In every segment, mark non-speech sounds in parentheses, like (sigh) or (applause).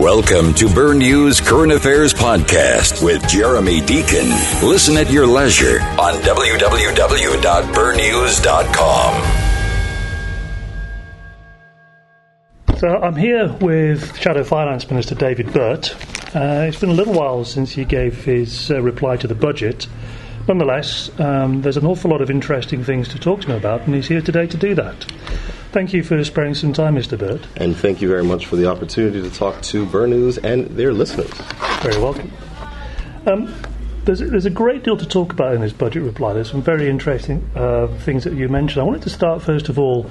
Welcome to Bernews Current Affairs Podcast with Jeremy Deacon. Listen at your leisure on www.bernews.com. So I'm here with Shadow Finance Minister David Burt. Uh, it's been a little while since he gave his uh, reply to the budget. Nonetheless, um, there's an awful lot of interesting things to talk to him about, and he's here today to do that. Thank you for sparing some time, Mr. Burt. And thank you very much for the opportunity to talk to Bernews and their listeners. Very welcome. Um, there's, there's a great deal to talk about in this budget reply. There's some very interesting uh, things that you mentioned. I wanted to start, first of all,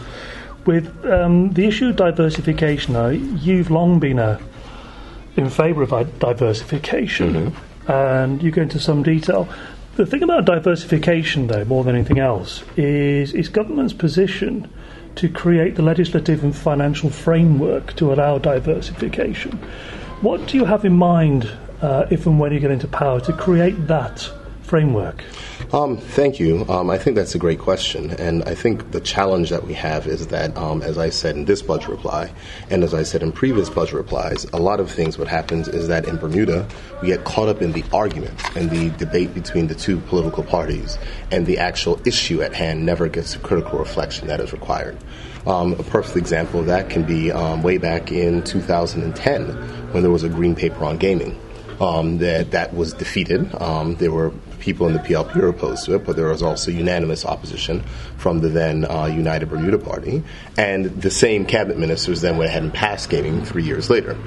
with um, the issue of diversification. Now, you've long been a, in favour of diversification, mm-hmm. and you go into some detail. The thing about diversification, though, more than anything else, is, is government's position to create the legislative and financial framework to allow diversification. What do you have in mind uh, if and when you get into power to create that framework? Um, thank you. Um, I think that's a great question. And I think the challenge that we have is that, um, as I said in this budget reply, and as I said in previous budget replies, a lot of things what happens is that in Bermuda, we get caught up in the argument and the debate between the two political parties, and the actual issue at hand never gets the critical reflection that is required. Um, a perfect example of that can be um, way back in 2010 when there was a green paper on gaming. Um, that that was defeated. Um, there were people in the PLP were opposed to it, but there was also unanimous opposition from the then uh, United Bermuda Party. And the same cabinet ministers then went ahead and passed gaming three years later.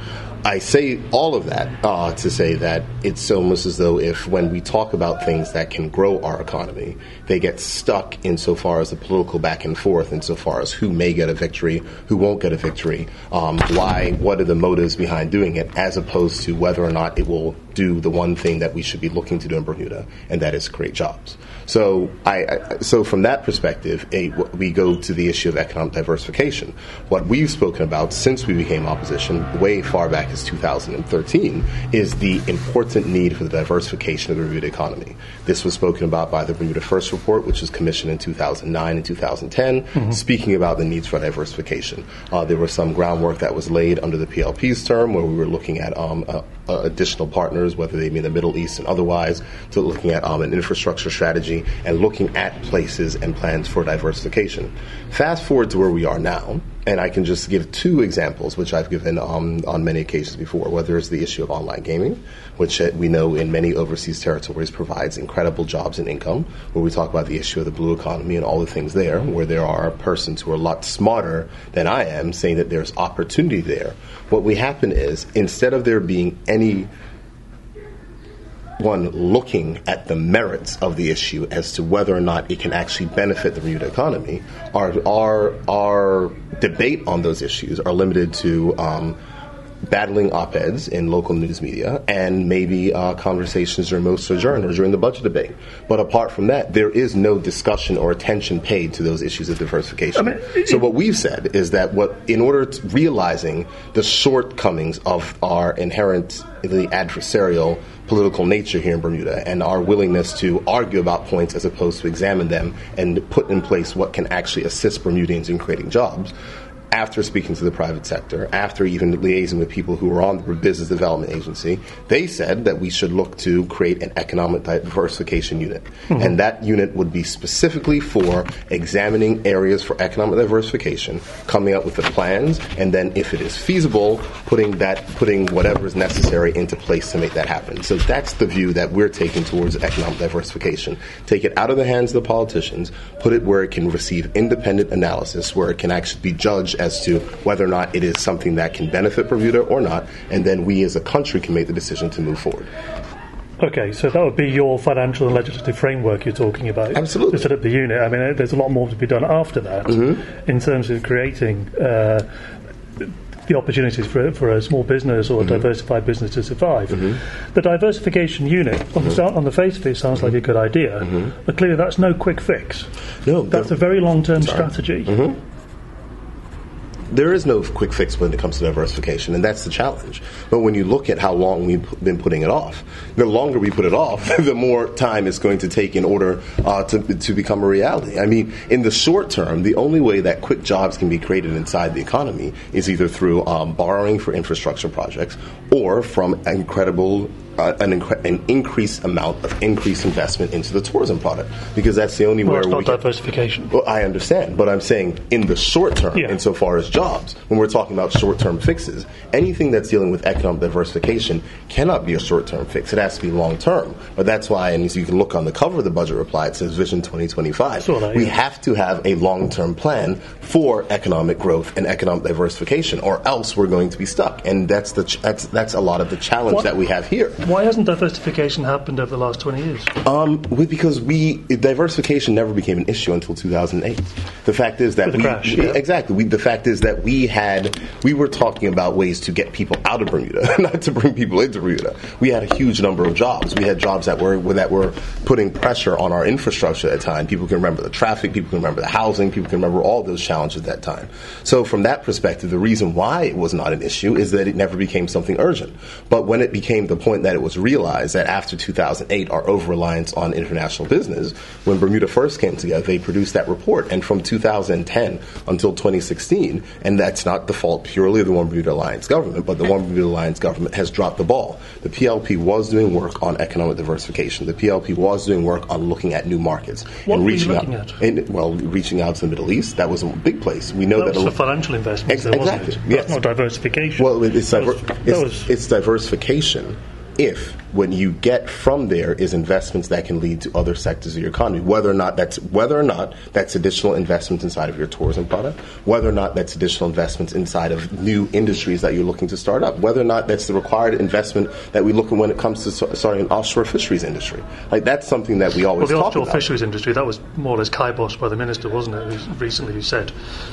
I say all of that uh, to say that it's almost as though if when we talk about things that can grow our economy, they get stuck insofar as the political back and forth, insofar as who may get a victory, who won't get a victory, um, why, what are the motives behind doing it, as opposed to whether or not it will do the one thing that we should be looking to do in Bermuda, and that is create jobs. So, I, I, so from that perspective, a, we go to the issue of economic diversification. What we've spoken about since we became opposition, way far back as 2013, is the important need for the diversification of the Bermuda economy. This was spoken about by the Bermuda First Report, which was commissioned in 2009 and 2010, mm-hmm. speaking about the needs for diversification. Uh, there was some groundwork that was laid under the PLP's term, where we were looking at um, uh, uh, additional partners, whether they be in the Middle East and otherwise, to looking at um, an infrastructure strategy and looking at places and plans for diversification. Fast forward to where we are now, and I can just give two examples, which I've given um, on many occasions before, whether it's the issue of online gaming, which uh, we know in many overseas territories provides incredible jobs and income, where we talk about the issue of the blue economy and all the things there, where there are persons who are a lot smarter than I am saying that there's opportunity there. What we happen is, instead of there being any one looking at the merits of the issue as to whether or not it can actually benefit the Bermuda economy, our our our debate on those issues are limited to. Um, battling op-eds in local news media and maybe uh, conversations during most sojourn or during the budget debate. But apart from that, there is no discussion or attention paid to those issues of diversification. I mean, so what we've said is that what, in order to realizing the shortcomings of our inherently adversarial political nature here in Bermuda and our willingness to argue about points as opposed to examine them and put in place what can actually assist Bermudians in creating jobs after speaking to the private sector, after even liaising with people who were on the business development agency, they said that we should look to create an economic diversification unit. Mm-hmm. And that unit would be specifically for examining areas for economic diversification, coming up with the plans, and then if it is feasible, putting that putting whatever is necessary into place to make that happen. So that's the view that we're taking towards economic diversification. Take it out of the hands of the politicians, put it where it can receive independent analysis, where it can actually be judged as to whether or not it is something that can benefit Bermuda or not, and then we as a country can make the decision to move forward. Okay, so that would be your financial and legislative framework you're talking about. Absolutely. To set up the unit. I mean, there's a lot more to be done after that mm-hmm. in terms of creating uh, the opportunities for, for a small business or a mm-hmm. diversified business to survive. Mm-hmm. The diversification unit, on, the, mm-hmm. on, the, face of it, sounds like a good idea, mm-hmm. but clearly that's no quick fix. No, that's a very long term strategy. There is no quick fix when it comes to diversification, and that's the challenge. But when you look at how long we've been putting it off, the longer we put it off, (laughs) the more time it's going to take in order uh, to, to become a reality. I mean, in the short term, the only way that quick jobs can be created inside the economy is either through um, borrowing for infrastructure projects or from incredible uh, an, incre- an, increased amount of increased investment into the tourism product because that's the only well, way. It's not we diversification. well, I understand, but I'm saying in the short term, Yeah. insofar as jobs, when we're talking about short term fixes, anything that's dealing with economic diversification cannot be a short term fix. It has to be long term. But that's why, and you can look on the cover of the budget reply, it says Vision 2025. Saw that, we yeah. have to have a long term plan for economic growth and economic diversification, or else we're going to be stuck. And that's the ch- that's that's a lot of the challenge What- that we have here. Why hasn't diversification happened over the last 20 years? Um, because we diversification never became an issue until 2008. The fact is that the we crash, yeah. exactly. We, the fact is that we had we were talking about ways to get people out of Bermuda, (laughs) not to bring people into Bermuda. We had a huge number of jobs. We had jobs that were that were putting pressure on our infrastructure at the time. People can remember the traffic. People can remember the housing. People can remember all those challenges at that time. So from that perspective, the reason why it was not an issue is that it never became something urgent. But when it became the point that it was realized that after 2008, our over reliance on international business, when Bermuda first came together, they produced that report. And from 2010 until 2016, and that's not the fault purely of the One Bermuda Alliance government, but the One Bermuda Alliance government has dropped the ball. The PLP was doing work on economic diversification. The PLP was doing work on looking at new markets What and reaching looking out. at? And, well, reaching out to the Middle East, that was a big place. We know That that, was a- financial investments, Ex- exactly, it? yes. That's not diversification. Well, it's, that diver- that it's, was- it's diversification if what you get from there is investments that can lead to other sectors of your economy. Whether or not that's whether or not that's additional investments inside of your tourism product, whether or not that's additional investments inside of new industries that you're looking to start up, whether or not that's the required investment that we look at when it comes to so- starting an offshore fisheries industry. Like that's something that we always well, the offshore about. fisheries industry, that was more or less kiboshed by the minister, wasn't it? Who recently who said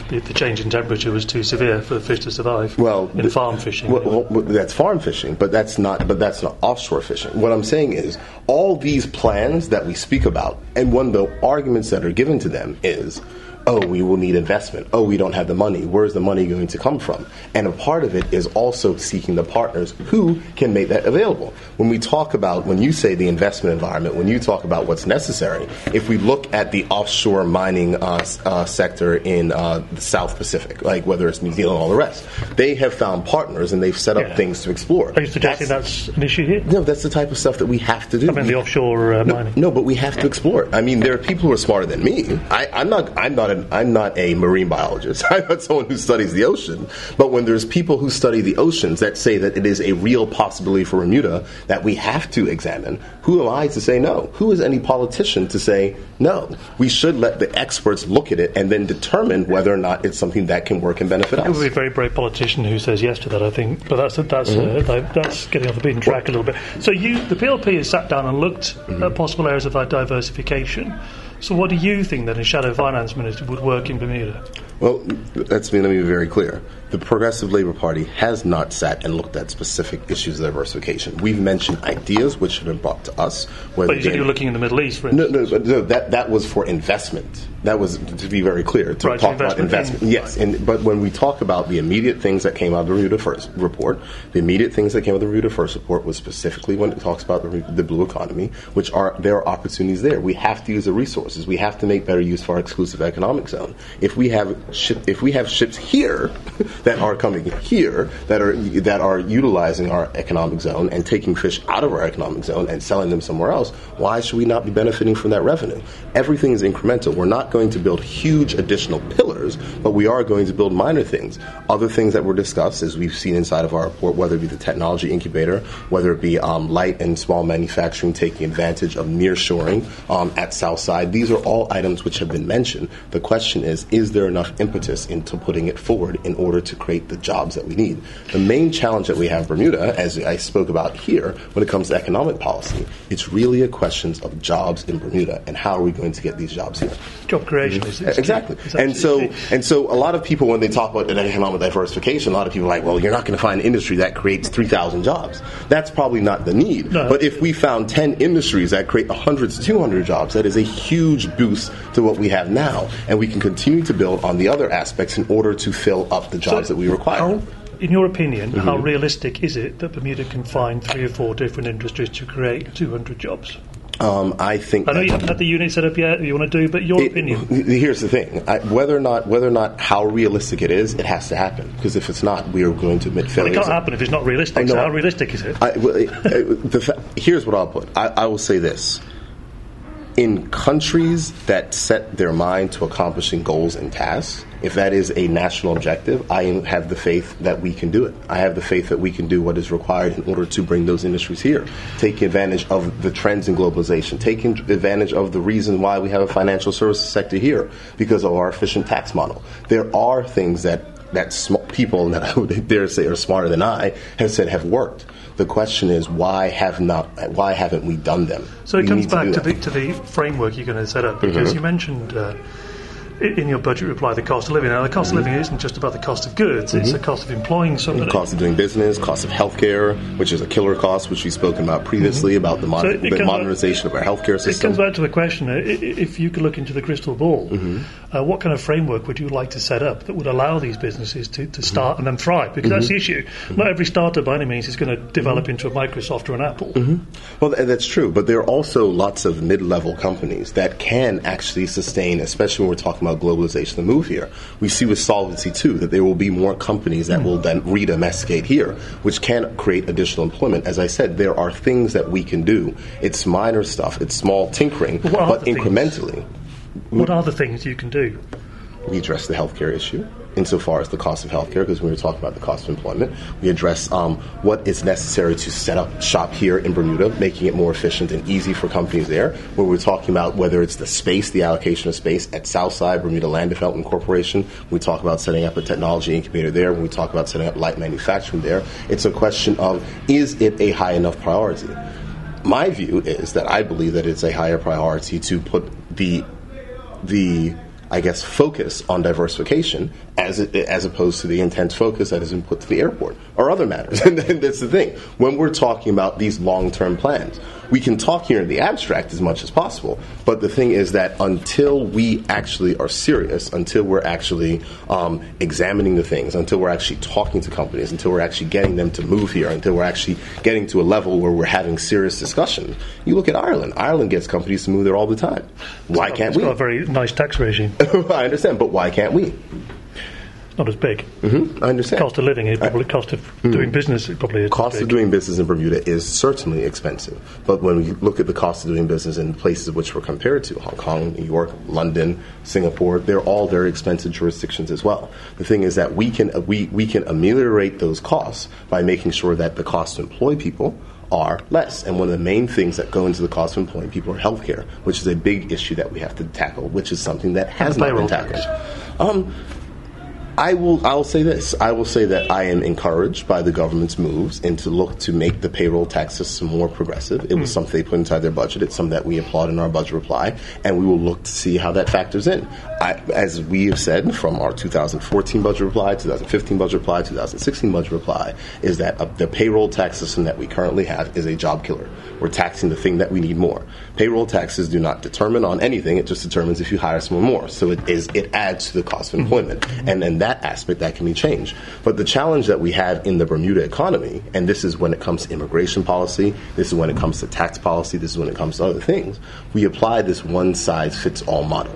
the, the change in temperature was too severe for the fish to survive. Well, in the- farm fishing. Well, well, well, that's farm fishing, but that's not. But that's not offshore fishing. What I'm saying is, all these plans that we speak about, and one of the arguments that are given to them is. Oh, we will need investment. Oh, we don't have the money. Where's the money going to come from? And a part of it is also seeking the partners who can make that available. When we talk about, when you say the investment environment, when you talk about what's necessary, if we look at the offshore mining uh, uh, sector in uh, the South Pacific, like whether it's New Zealand or all the rest, they have found partners and they've set up Yeah. things to explore. Are you suggesting that's, an issue here? no, that's the type of stuff that we have to do. I mean, the offshore uh, no, mining. no, but we have to explore it. I mean, there are people who are smarter than me. I, I'm not. I'm not. An, I'm not a marine biologist. (laughs) I'm not someone who studies the ocean. But when there's people who study the oceans that say that it is a real possibility for Bermuda that we have to examine, who am I to say no? Who is any politician to say no? We should let the experts look at it and then determine whether or not it's something that can work and benefit us. It would be a very brave politician who says yes to that, I think. But that's that's Mm-hmm. uh, that's getting off the beaten track a little bit. So you, the PLP, has sat down and looked Mm-hmm. at possible areas of diversification. So what do you think that a shadow finance minister would work in Bermuda? Well, let's let me be very clear. The Progressive Labor Party has not sat and looked at specific issues of diversification. We've mentioned ideas which have been brought to us. But you said you're looking in the Middle East, for No, instance. no, but no, that that was for investment. That was to be very clear to Right, talk about investment investment. in- yes, and but when we talk about the immediate things that came out of the Bermuda First report, the immediate things that came out of the Bermuda First report was specifically when it talks about the, the blue economy, which are there are opportunities there. We have to use the resources. We have to make better use of our exclusive economic zone. If we have ship, if we have ships here (laughs) that are coming here that are that are utilizing our economic zone and taking fish out of our economic zone and selling them somewhere else, why should we not be benefiting from that revenue? Everything is incremental. We're not going to build huge additional pillars, but we are going to build minor things. Other things that were discussed, as we've seen inside of our report, whether it be the technology incubator, whether it be um, light and small manufacturing taking advantage of nearshoring um, at Southside, these are all items which have been mentioned. The question is, is there enough impetus into putting it forward in order to create the jobs that we need. The main challenge that we have in Bermuda, as I spoke about here, when it comes to economic policy, it's really a question of jobs in Bermuda and how are we going to get these jobs here. Job creation is, is exactly, and so and so a lot of people when they talk about economic diversification, a lot of people are like, well, you're not going to find an industry that creates three thousand jobs. That's probably not the need. No. But if we found ten industries that create hundred to two hundred jobs, that is a huge boost to what we have now, and we can continue to build on the other aspects in order to fill up the jobs So that we require. how- in your opinion, how Mm-hmm. realistic is it that Bermuda can find three or four different industries to create 200 jobs? Um, I think I know you haven't had the unit set up yet. You want to do, but your It- opinion. Here's the thing: I, whether or not whether or not how realistic it is, it has to happen. Because if it's not, we are going to admit Well, failure. it can't happen if it's not realistic. So how realistic is it? I, well, it- the fa- here's what I'll put. I, I will say this: in countries that set their mind to accomplishing goals and tasks, if that is a national objective, I have the faith that we can do it. I have the faith that we can do what is required in order to bring those industries here, taking advantage of the trends in globalization, taking advantage of the reason why we have a financial services sector here because of our efficient tax model. There are things that that sm- people (laughs) that I would dare say are smarter than I have said have worked. The question is why have not why haven't we done them? So it We comes back do to, the, to the framework you're going to set up because Mm-hmm. you mentioned uh, in your budget reply the cost of living. Now, the cost of living isn't just about the cost of goods; it's the cost of employing somebody. Mm-hmm. cost of doing business, cost of healthcare, which is a killer cost, which we've spoken about previously about the, mod- Mm-hmm. So the modernization of our healthcare system. It comes back to the question: uh, if you could look into the crystal ball, Mm-hmm. Uh, what kind of framework would you like to set up that would allow these businesses to, to start and then thrive? Because that's the mm-hmm. issue. Not every startup, by any means, is going to develop mm-hmm. into a Microsoft or an Apple. Mm-hmm. Well, th- that's true, but there are also lots of mid-level companies that can actually sustain, especially when we're talking about globalization, the move here. We see with Solvency II that there will be more companies that will mm. then redomesticate here, which can create additional employment. As I said, there are things that we can do. It's minor stuff, it's small tinkering, What but incrementally. things? What are the things you can do? We address the healthcare issue insofar as the cost of healthcare, because we were talking about the cost of employment. We address um, what is necessary to set up shop here in Bermuda, making it more efficient and easy for companies there. Where we're talking about whether it's the space, the allocation of space at Southside Bermuda Land Development Corporation. We talk about setting up a technology incubator there. When we talk about setting up light manufacturing there, it's a question of is it a high enough priority? My view is that I believe that it's a higher priority to put the the I guess focus on diversification as it, as opposed to the intense focus that has been put to the airport or other matters. (laughs) And that's the thing. When we're talking about these long term plans, we can talk here in the abstract as much as possible. But the thing is that until we actually are serious, until we're actually um, examining the things, until we're actually talking to companies, until we're actually getting them to move here, until we're actually getting to a level where we're having serious discussion, you look at Ireland. Ireland gets companies to move there all the time. Why can't It's we? got a very nice tax regime. (laughs) I understand, but why can't we? Not as big. I understand. Cost of living is probably cost of doing business. It probably is Mm. Cost of doing business in Bermuda is certainly expensive, but when we look at the cost of doing business in places which we're compared to, Hong Kong, New York, London, Singapore, they're all very expensive jurisdictions as well. The thing is that we can we, we can ameliorate those costs by making sure that the cost to employ people are less. And one of the main things that go into the cost of employing people are healthcare, which is a big issue that we have to tackle, which is something that has not been tackled. Um, I will. I will say this. I will say that I am encouraged by the government's moves and to look to make the payroll tax system more progressive. It was something they put inside their budget. It's something that we applaud in our budget reply, and we will look to see how that factors in. I, as we have said from our 2014 budget reply, 2015 budget reply, 2016 budget reply, is that uh, the payroll tax system that we currently have is a job killer. We're taxing the thing that we need more. Payroll taxes do not determine on anything. It just determines if you hire someone more. So it is. It adds to the cost of employment, and and that aspect that can be changed. But the challenge that we have in the Bermuda economy, and this is when it comes to immigration policy, this is when it comes to tax policy, this is when it comes to other things. We apply this one size fits all model.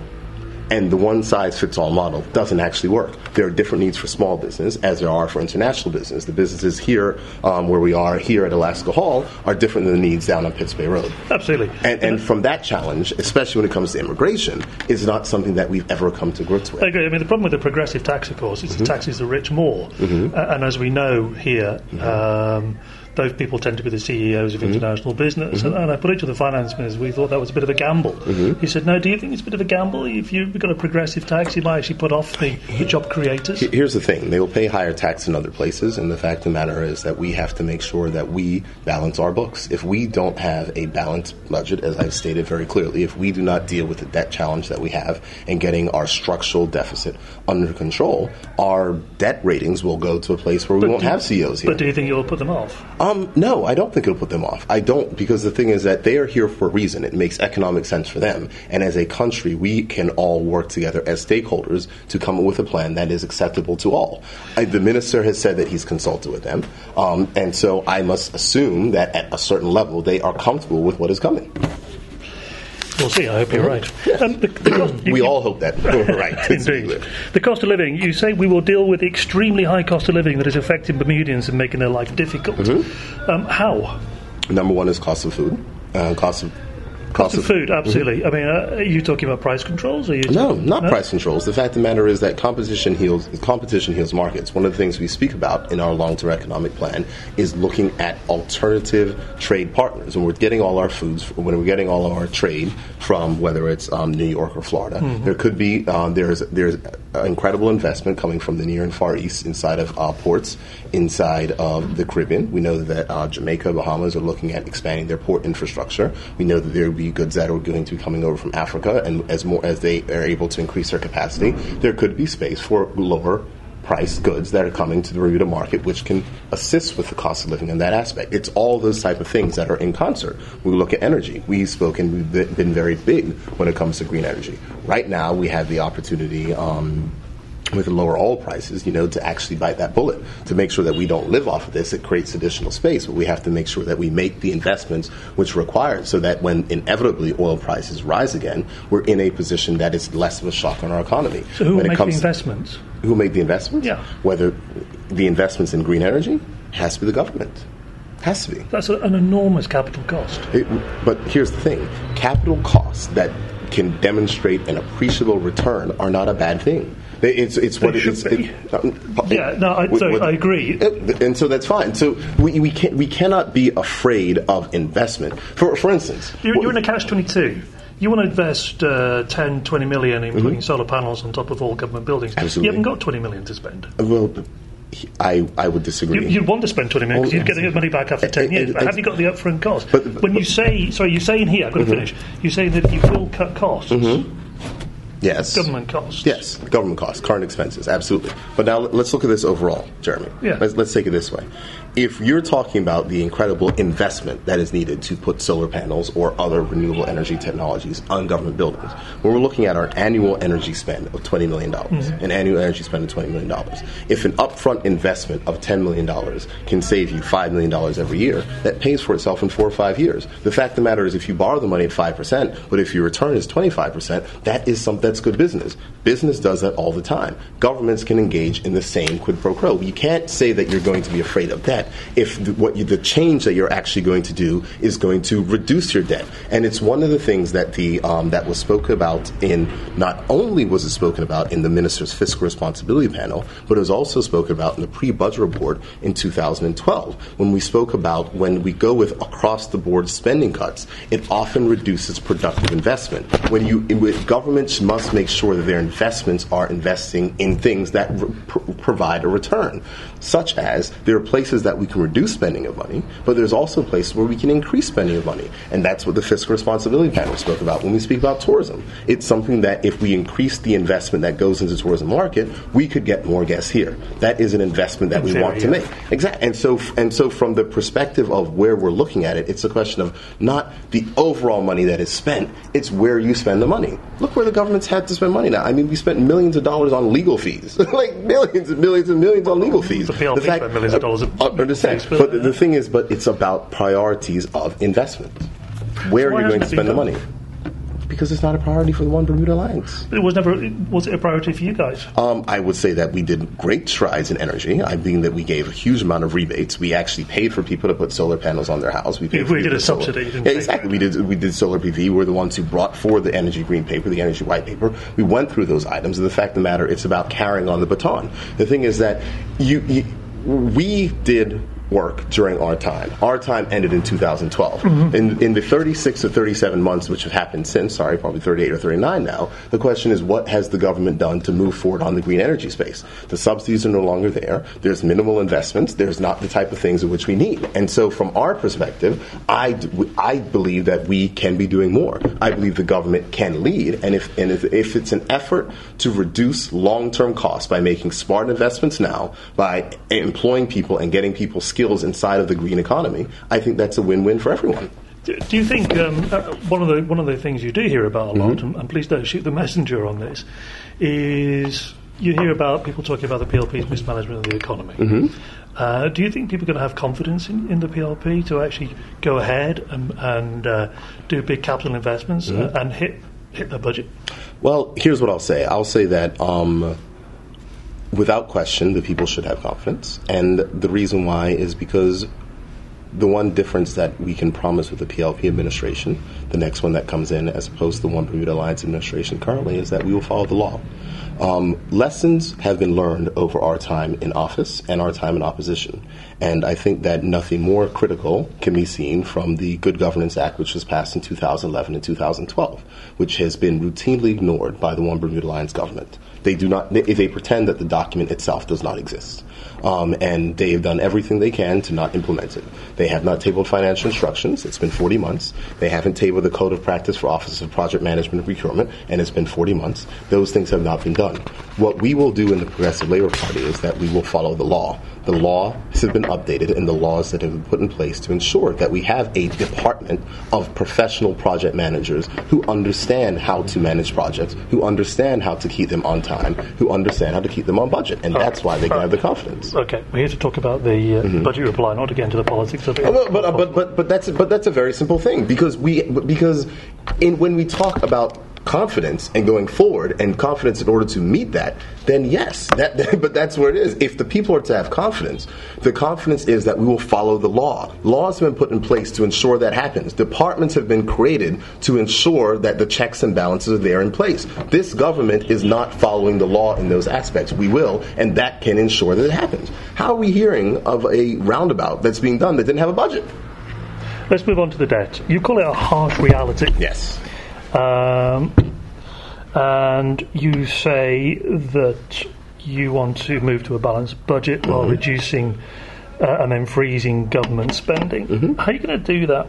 And the one size fits all model doesn't actually work. There are different needs for small business as there are for international business. The businesses here, um, where we are here at Alaska Hall, are different than the needs down on Pitts Bay Road. Absolutely. And, and from that challenge, especially when it comes to immigration, is not something that we've ever come to grips with. I agree. I mean, the problem with the progressive tax, of course, is Mm-hmm. it taxes the rich more. Uh, and as we know here, um, those people tend to be the CEOs of Mm-hmm. international business. And, and I put it to the finance minister, we thought that was a bit of a gamble. Mm-hmm. He said, no, do you think it's a bit of a gamble? If you've got a progressive tax, you might actually put off the, the job creators. Here's the thing they will pay higher tax in other places, and the fact of the matter is that we have to make sure that we balance our books. If we don't have a balanced budget, as I've stated very clearly, if we do not deal with the debt challenge that we have and getting our structural deficit under control, our debt ratings will go to a place where we won't do- have CEOs here. But do you think you'll put them off? Um, no, I don't think it'll put them off. I don't because the thing is that they are here for a reason. It makes economic sense for them, and as a country, we can all work together as stakeholders to come up with a plan that is acceptable to all. I, the minister has said that he's consulted with them, um, and so I must assume that at a certain level they are comfortable with what is coming. We'll see. I hope you're right. (laughs) Um, the, the cost, We all hope that, right? (laughs) Indeed. The cost of living. You say we will deal with the extremely high cost of living that is affecting Bermudians and making their life difficult. Mm-hmm. Um, how? Number one is cost of food, uh, cost of Cost of food, absolutely. I mean, uh, are you talking about price controls? Or are you No, not price controls. The fact of the matter is that competition heals competition heals markets. One of the things we speak about in our long-term economic plan is looking at alternative trade partners, and we're getting all our foods when we're getting all of our trade from whether it's um, New York or Florida. There could be um, there's there's incredible investment coming from the near and far east inside of uh, ports inside of the Caribbean. We know that uh, Jamaica, Bahamas are looking at expanding their port infrastructure. We know that there will be goods that are going to be coming over from Africa, and as more as they are able to increase their capacity, there could be space for lower priced goods that are coming to the Bermuda market, which can assist with the cost of living in that aspect. It's all those type of things that are in concert. We look at energy. We've spoken, we've been- been very big when it comes to green energy. Right now, we have the opportunity. Um, with the lower oil prices, you know, to actually bite that bullet, to make sure that we don't live off of this. It creates additional space, but we have to make sure that we make the investments which are required so that when inevitably oil prices rise again, we're in a position that is less of a shock on our economy. So who when make the investments? who make the investments? Yeah. Whether the investments in green energy has to be the government. Has to be. That's an enormous capital cost. It, but here's the thing: capital costs that can demonstrate an appreciable return are not a bad thing. They- It's it's what They it should is. be. it- uh, mm, Yeah, no, I- what- sorry, I agree. Uh, and so that's fine. So we we can we cannot be afraid of investment. For for instance, You're, you're in a catch 22. You want to invest uh, 10, 20 million mm-hmm. in putting solar panels on top of all government buildings. Mm-hmm. Absolutely. You haven't got 20 million to spend. Uh, well, I I would disagree. You, you'd want to spend 20 million oh, because Well, you're getting your money back after eh, 10 it- years. it- But have it's- you got the upfront cost? But- when you say, sorry, you're saying here, I've got to mm-hmm. finish, you're saying that if you will cut costs, mm-hmm. Yes, government costs. Yes, government costs, current expenses, absolutely. But now let's look at this overall, Jeremy. Yeah. Let's, let's take it this way. If you're talking about the incredible investment that is needed to put solar panels or other renewable energy technologies on government buildings, when we're looking at our annual energy spend of $20 million, mm-hmm. an annual energy spend of $20 million, if an upfront investment of $10 million can save you $5 million every year, that pays for itself in four or five years. The fact of the matter is, if you borrow the money at 5%, but if your return is 25%, that is some, that's good business. Business does that all the time. Governments can engage in the same quid pro quo. You can't say that you're going to be afraid of debt if the, what you, the change that you're actually going to do is going to reduce your debt. And it's one of the things that the um, that was spoken about in not only was it spoken about in the minister's fiscal responsibility panel, but it was also spoken about in the pre-budget report in 2012 when we spoke about when we go with across the board spending cuts, it often reduces productive investment. When you with governments must make sure that their investments are investing in things that provide a return, such as there are places that we can reduce spending of money, but there's also places where we can increase spending of money, and that's what the fiscal responsibility panel spoke about when we speak about tourism. It's something that if we increase the investment that goes into the tourism market, we could get more guests here. That is an investment that we want to make. Exactly. And so, and so, from the perspective of where we're looking at it, it's a question of not the overall money that is spent; it's where you spend the money. Look where the government's had to spend money now. I mean, we spent millions of dollars on legal fees, (laughs) like millions and millions and millions on legal fees. The PLP spent millions of dollars on I understand, fees, but- but the thing is, but it's about priorities of investment. Where Why are you going to hasn't it spend the money? Done? Because it's not a priority for the One Bermuda Alliance. It was never, was it a priority for you guys? Um, I would say that we did great strides in energy. I mean that we gave a huge amount of rebates. We actually paid for people to put solar panels on their house. We, paid Yeah, we did a solar- subsidy, didn't Yeah, exactly. We did. We did solar PV. We're the ones who brought forward the energy green paper, the energy white paper. We went through those items. And the fact of the matter, it's about carrying on the baton. The thing is that you, you we did work during our time. Our time ended in 2012. Mm-hmm. In, in the 36 or 37 months which have happened since, sorry, probably 38 or 39 now, the question is what has the government done to move forward on the green energy space? The subsidies are no longer there. There's minimal investments. There's not the type of things in which we need. And so, from our perspective, I, I believe that we can be doing more. I believe the government can lead. And if, and if, if it's an effort to reduce long term costs by making smart investments now, by employing people and getting people skills inside of the green economy, I think that's a win-win for everyone. Do you think um, uh, one of the one of the things you do hear about a lot, mm-hmm. and, and, please don't shoot the messenger on this, is you hear about people talking about the PLP's mismanagement of the economy. Mm-hmm. Uh, do you think people are going to have confidence in, in, the PLP to actually go ahead and, and uh, do big capital investments mm-hmm. and hit hit their budget? Well, here's what I'll say. I'll say that. Um, without question, the people should have confidence. And the reason why is because the one difference that we can promise with the PLP administration, the next one that comes in, as opposed to the one Bermuda Alliance administration currently, is that we will follow the law. Um, lessons have been learned over our time in office and our time in opposition. And I think that nothing more critical can be seen from the Good Governance Act, which was passed in 2011 and 2012, which has been routinely ignored by the One Bermuda Alliance government. They do not. They, they pretend that the document itself does not exist, um, and they have done everything they can to not implement it. They have not tabled financial instructions. It's been 40 months. They haven't tabled the code of practice for Office of Project Management and Procurement, and it's been 40 months. Those things have not been done. What we will do in the Progressive Labor Party is that we will follow the law. The law has been updated, and the laws that have been put in place to ensure that we have a department of professional project managers who understand how to manage projects, who understand how to keep them on time time who understand how to keep them on budget, and that's why they can have the confidence. Okay, we're here to talk about the uh, mm-hmm. budget reply, not again to the politics of it. But, but, but, but, that's but that's a very simple thing because we because in, when we talk about confidence and going forward and confidence in order to meet that, then yes, that, (laughs) but that's where it is. If the people are to have confidence, the confidence is that we will follow the law. Laws have been put in place to ensure that happens. Departments have been created to ensure that the checks and balances are there in place. This government is not following the law in those aspects. We will, and that can ensure that it happens. How are we hearing of a roundabout that's being done that didn't have a budget? Let's move on to the debt. You call it a harsh reality. Yes. Um, and you say that you want to move to a balanced budget mm-hmm. while reducing uh, and then freezing government spending. Mm-hmm. How are you going to do that?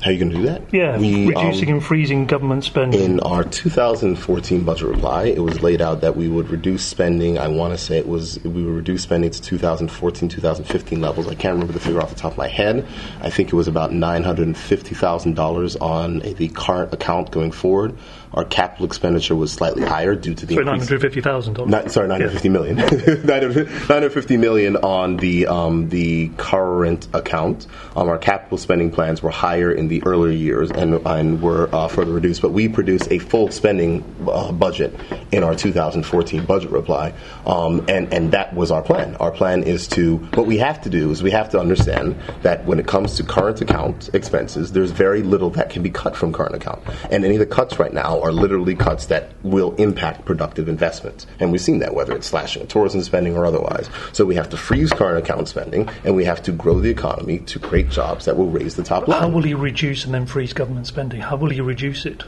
How are you going to do that? Yeah, we, reducing um, and freezing government spending. In our 2014 budget reply, it was laid out that we would reduce spending. I want to say it was we would reduce spending to 2014, 2015 levels. I can't remember the figure off the top of my head. I think it was about $950,000 on the current account going forward. Our capital expenditure was slightly higher due to the sorry, nine hundred fifty thousand dollars. Sorry, nine hundred fifty million. (laughs) Nine hundred fifty million on the um, the current account. Um, our capital spending plans were higher in the earlier years and and were uh, further reduced. But we produced a full spending uh, budget in our 2014 budget reply, um, and and that was our plan. Our plan is to what we have to do is we have to understand that when it comes to current account expenses, there's very little that can be cut from current account, and any of the cuts right now are literally cuts that will impact productive investments. And we've seen that, whether it's slashing tourism spending or otherwise. So we have to freeze current account spending, and we have to grow the economy to create jobs that will raise the top line. How will you reduce and then freeze government spending? How will you reduce it?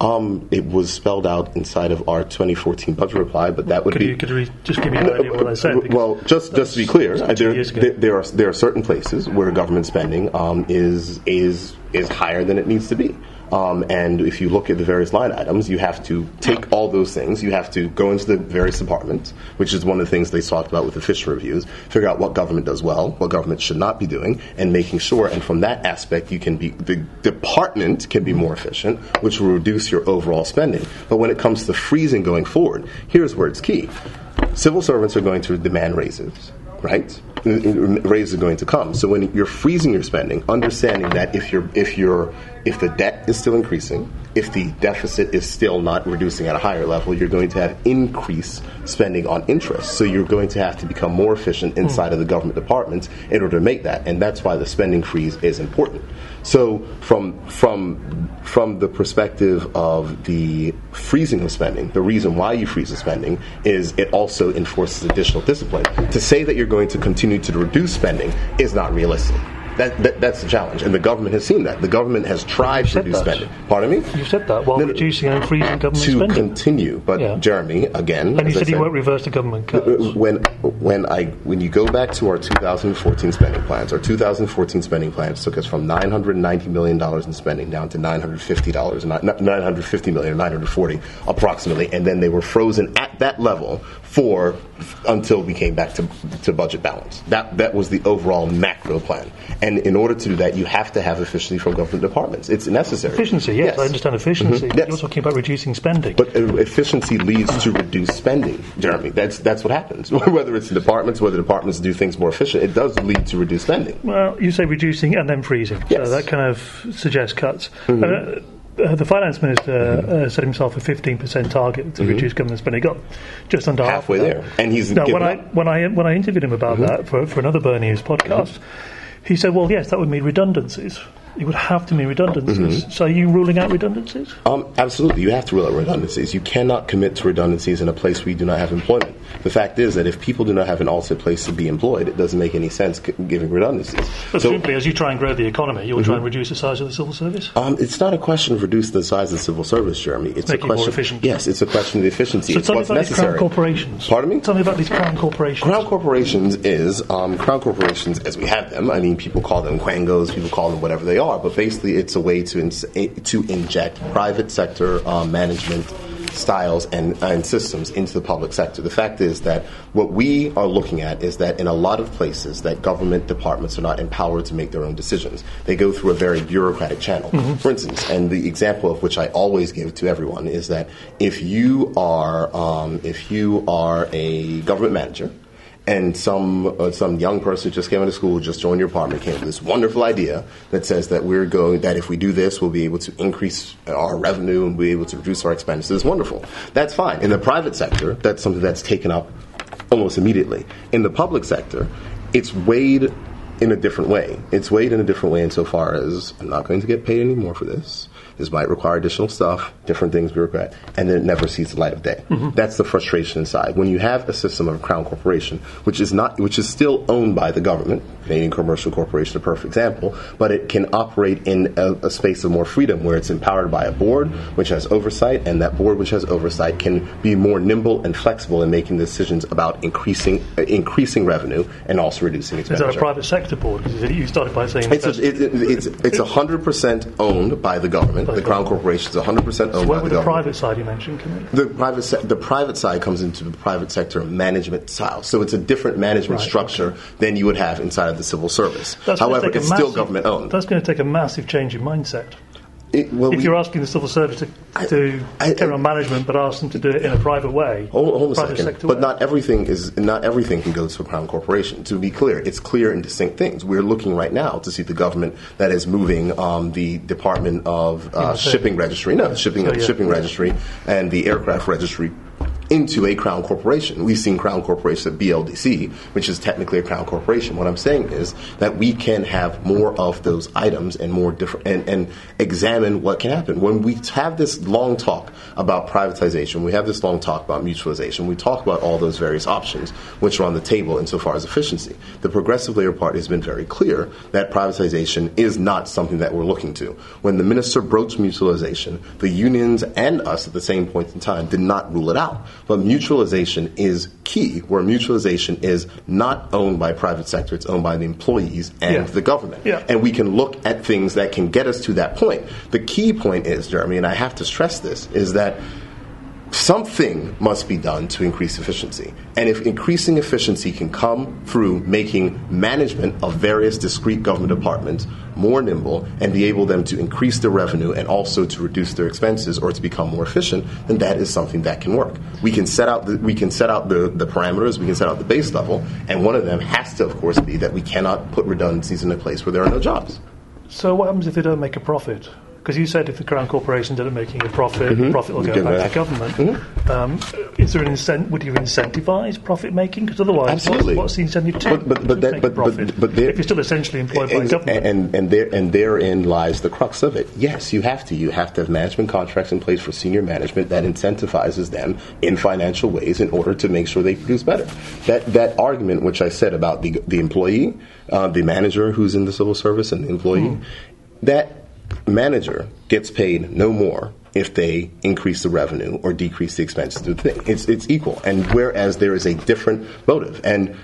Um, it was spelled out inside of our 2014 budget reply, but that would could be. You, could you just give me an idea what I said? (laughs) Well, just just to be clear, there, there, there, are there are certain places where government spending um, is is is higher than it needs to be. Um, and if you look at the various line items, you have to take all those things. You have to go into the various departments, which is one of the things they talked about with the Fisher reviews. Figure out what government does well, what government should not be doing, and making sure. And from that aspect, you can be the department can be more efficient, which will reduce your overall spending. But when it comes to freezing going forward, here's where it's key: civil servants are going to demand raises right? Raises are going to come. So when you're freezing your spending, understanding that if you're if you're if the debt is still increasing, if the deficit is still not reducing at a higher level, you're going to have increased spending on interest. So you're going to have to become more efficient hmm. inside mm. of the government departments in order to make that, and that's why the spending freeze is important. So from from from the perspective of the freezing of spending, the reason why you freeze the spending is it also enforces additional discipline. To say that you're going to continue to reduce spending is not realistic. That, that, that's the challenge, and the government has seen that. The government has tried to reduce that. spending. Pardon me? You said that while no, reducing and freezing government to spending. To continue, but yeah. Jeremy, again, and you said, said you won't reverse the government uh, cuts. Uh, when when I when you go back to our 2014 spending plans, our 2014 spending plans took us from 990 million dollars in spending down to 950 dollars, 950 million, 940 approximately, and then they were frozen at that level for until we came back to, to budget balance. That that was the overall macro plan. And in order to do that, you have to have efficiency from government departments. It's necessary. Efficiency, yes, yes. I understand efficiency. Mm-hmm. Yes. You're talking about reducing spending. But uh, efficiency leads to reduced spending, Jeremy. That's that's what happens. (laughs) whether it's in departments, whether departments do things more efficient, it does lead to reduced spending. Well, you say reducing and then freezing. Yes. So that kind of suggests cuts. Mm-hmm. Uh, uh, the finance minister mm-hmm. uh, set himself a 15% target to mm-hmm. reduce government spending. He got just under halfway there, and he's now, when I when I when I interviewed him about mm-hmm. that for, for another Bernews podcast, mm-hmm. he said, "Well, yes, that would mean redundancies." It would have to mean redundancies. Mm-hmm. So are you ruling out redundancies? Um, absolutely. You have to rule out redundancies. You cannot commit to redundancies in a place where you do not have employment. The fact is that if people do not have an alternate place to be employed, it doesn't make any sense giving redundancies. But so, simply, as you try and grow the economy, you'll mm-hmm. try and reduce the size of the civil service? Um, it's not a question of reducing the size of the civil service, Jeremy. It's a question. more efficient. Yes, it's a question of efficiency. So it's tell what's me about necessary. These crown corporations. Pardon me? Tell me about these crown corporations. Crown corporations is um, crown corporations as we have them. I mean, people call them quangos, people call them whatever they are, but basically, it's a way to in, to inject private sector um, management styles and, and systems into the public sector. The fact is that what we are looking at is that in a lot of places that government departments are not empowered to make their own decisions. They go through a very bureaucratic channel. Mm-hmm. For instance, and the example of which I always give to everyone is that if you are um, if you are a government manager and some uh, some young person just came out of school, just joined your apartment, came with this wonderful idea that says that we're going that if we do this, we'll be able to increase our revenue and be able to reduce our expenses. Wonderful. That's fine. In the private sector, that's something that's taken up almost immediately. In the public sector, it's weighed in a different way. It's weighed in a different way insofar as I'm not going to get paid anymore for this. This might require additional stuff, different things bureaucrat, and then it never sees the light of day. Mm-hmm. That's the frustration inside. When you have a system of a crown corporation, which is not, which is still owned by the government, Canadian Commercial Corporation, a perfect example, but it can operate in a, a space of more freedom where it's empowered by a board which has oversight, and that board which has oversight can be more nimble and flexible in making decisions about increasing uh, increasing revenue and also reducing expenditure. Is that a private sector board? You started by saying it's a, it, it, it's it's hundred percent owned by the government the Crown Corporation is 100 percent owned so by the, the government. private side you mentioned? The private se- the private side comes into the private sector management style, so it's a different management right, structure okay. than you would have inside of the civil service. That's However, it's massive, still government owned. That's going to take a massive change in mindset. It, well, if we, you're asking the civil service to, to I, carry on management, but ask them to do it in a private way, hold, hold a second. But way. not everything is not everything can go to a crown corporation. To be clear, it's clear and distinct things. We're looking right now to see the government that is moving um, the Department of uh, Shipping Registry, no, shipping so, yeah, shipping registry, and the aircraft registry into a crown corporation. We've seen crown corporations at BLDC, which is technically a crown corporation. What I'm saying is that we can have more of those items and more different and, and examine what can happen. When we have this long talk about privatization, we have this long talk about mutualization, we talk about all those various options which are on the table insofar as efficiency. The Progressive Labour Party has been very clear that privatization is not something that we're looking to. When the minister broached mutualization, the unions and us at the same point in time did not rule it out. But mutualization is key, where mutualization is not owned by private sector, it's owned by the employees and yeah. the government. Yeah. And we can look at things that can get us to that point. The key point is, Jeremy, and I have to stress this, is that something must be done to increase efficiency. And if increasing efficiency can come through making management of various discrete government departments more nimble and be able them to increase their revenue and also to reduce their expenses or to become more efficient, then that is something that can work. We can set out the, we can set out the, the parameters, we can set out the base level, and one of them has to, of course, be that we cannot put redundancies in a place where there are no jobs. So what happens if they don't make a profit? Because you said if the Crown Corporation didn't making a profit, Mm-hmm. the profit will go Give back to government. Um, is there an incent? Would you incentivise profit making? Because otherwise, Absolutely. What's, what's the incentive to, But- but- but that- but- but- but there- if you're still essentially employed by Ex- government, And and there and therein lies the crux of it. Yes, you have to. You have to have management contracts in place for senior management that incentivizes them in financial ways in order to make sure they produce better. That that argument, which I said about the the employee, uh, the manager who's in the civil service, and the employee, that manager gets paid no more if they increase the revenue or decrease the expenses. It's it's equal. And whereas there is a different motive and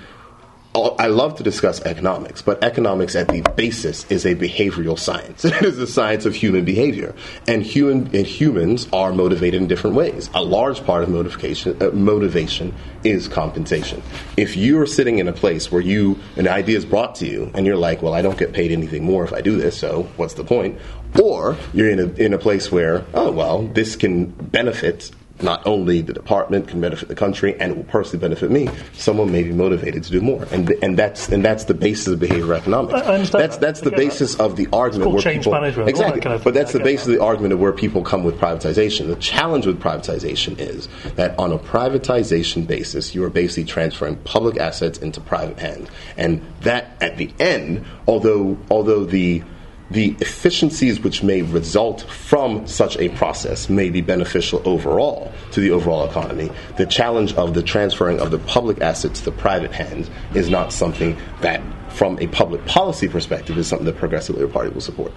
I love to discuss economics, but economics at the basis is a behavioral science. (laughs) It is the science of human behavior, and human and humans are motivated in different ways. A large part of motivation uh, motivation is compensation. If you're sitting in a place where you an idea is brought to you, and you're like, "Well, I don't get paid anything more if I do this, so what's the point?" Or you're in a in a place where, "Oh, well, this can benefit." Not only the department can benefit the country and it will personally benefit me, someone may be motivated to do more, and and that's and that's the basis of behavioral economics. I- understand that's that's the get that. basis of the argument where change people management, exactly, kind of but that's the basis of the argument of where people come with privatization. The challenge with privatization is that on a privatization basis, you are basically transferring public assets into private hands, and that at the end, although although the the efficiencies which may result from such a process may be beneficial overall to the overall economy. The challenge of the transferring of the public assets to the private hands is not something that, from a public policy perspective, is something the Progressive Labour Party will support.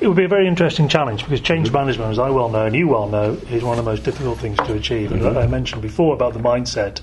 It would be a very interesting challenge because change Mm-hmm. management, as I well know and you well know, is one of the most difficult things to achieve. And Mm-hmm. I mentioned before about the mindset.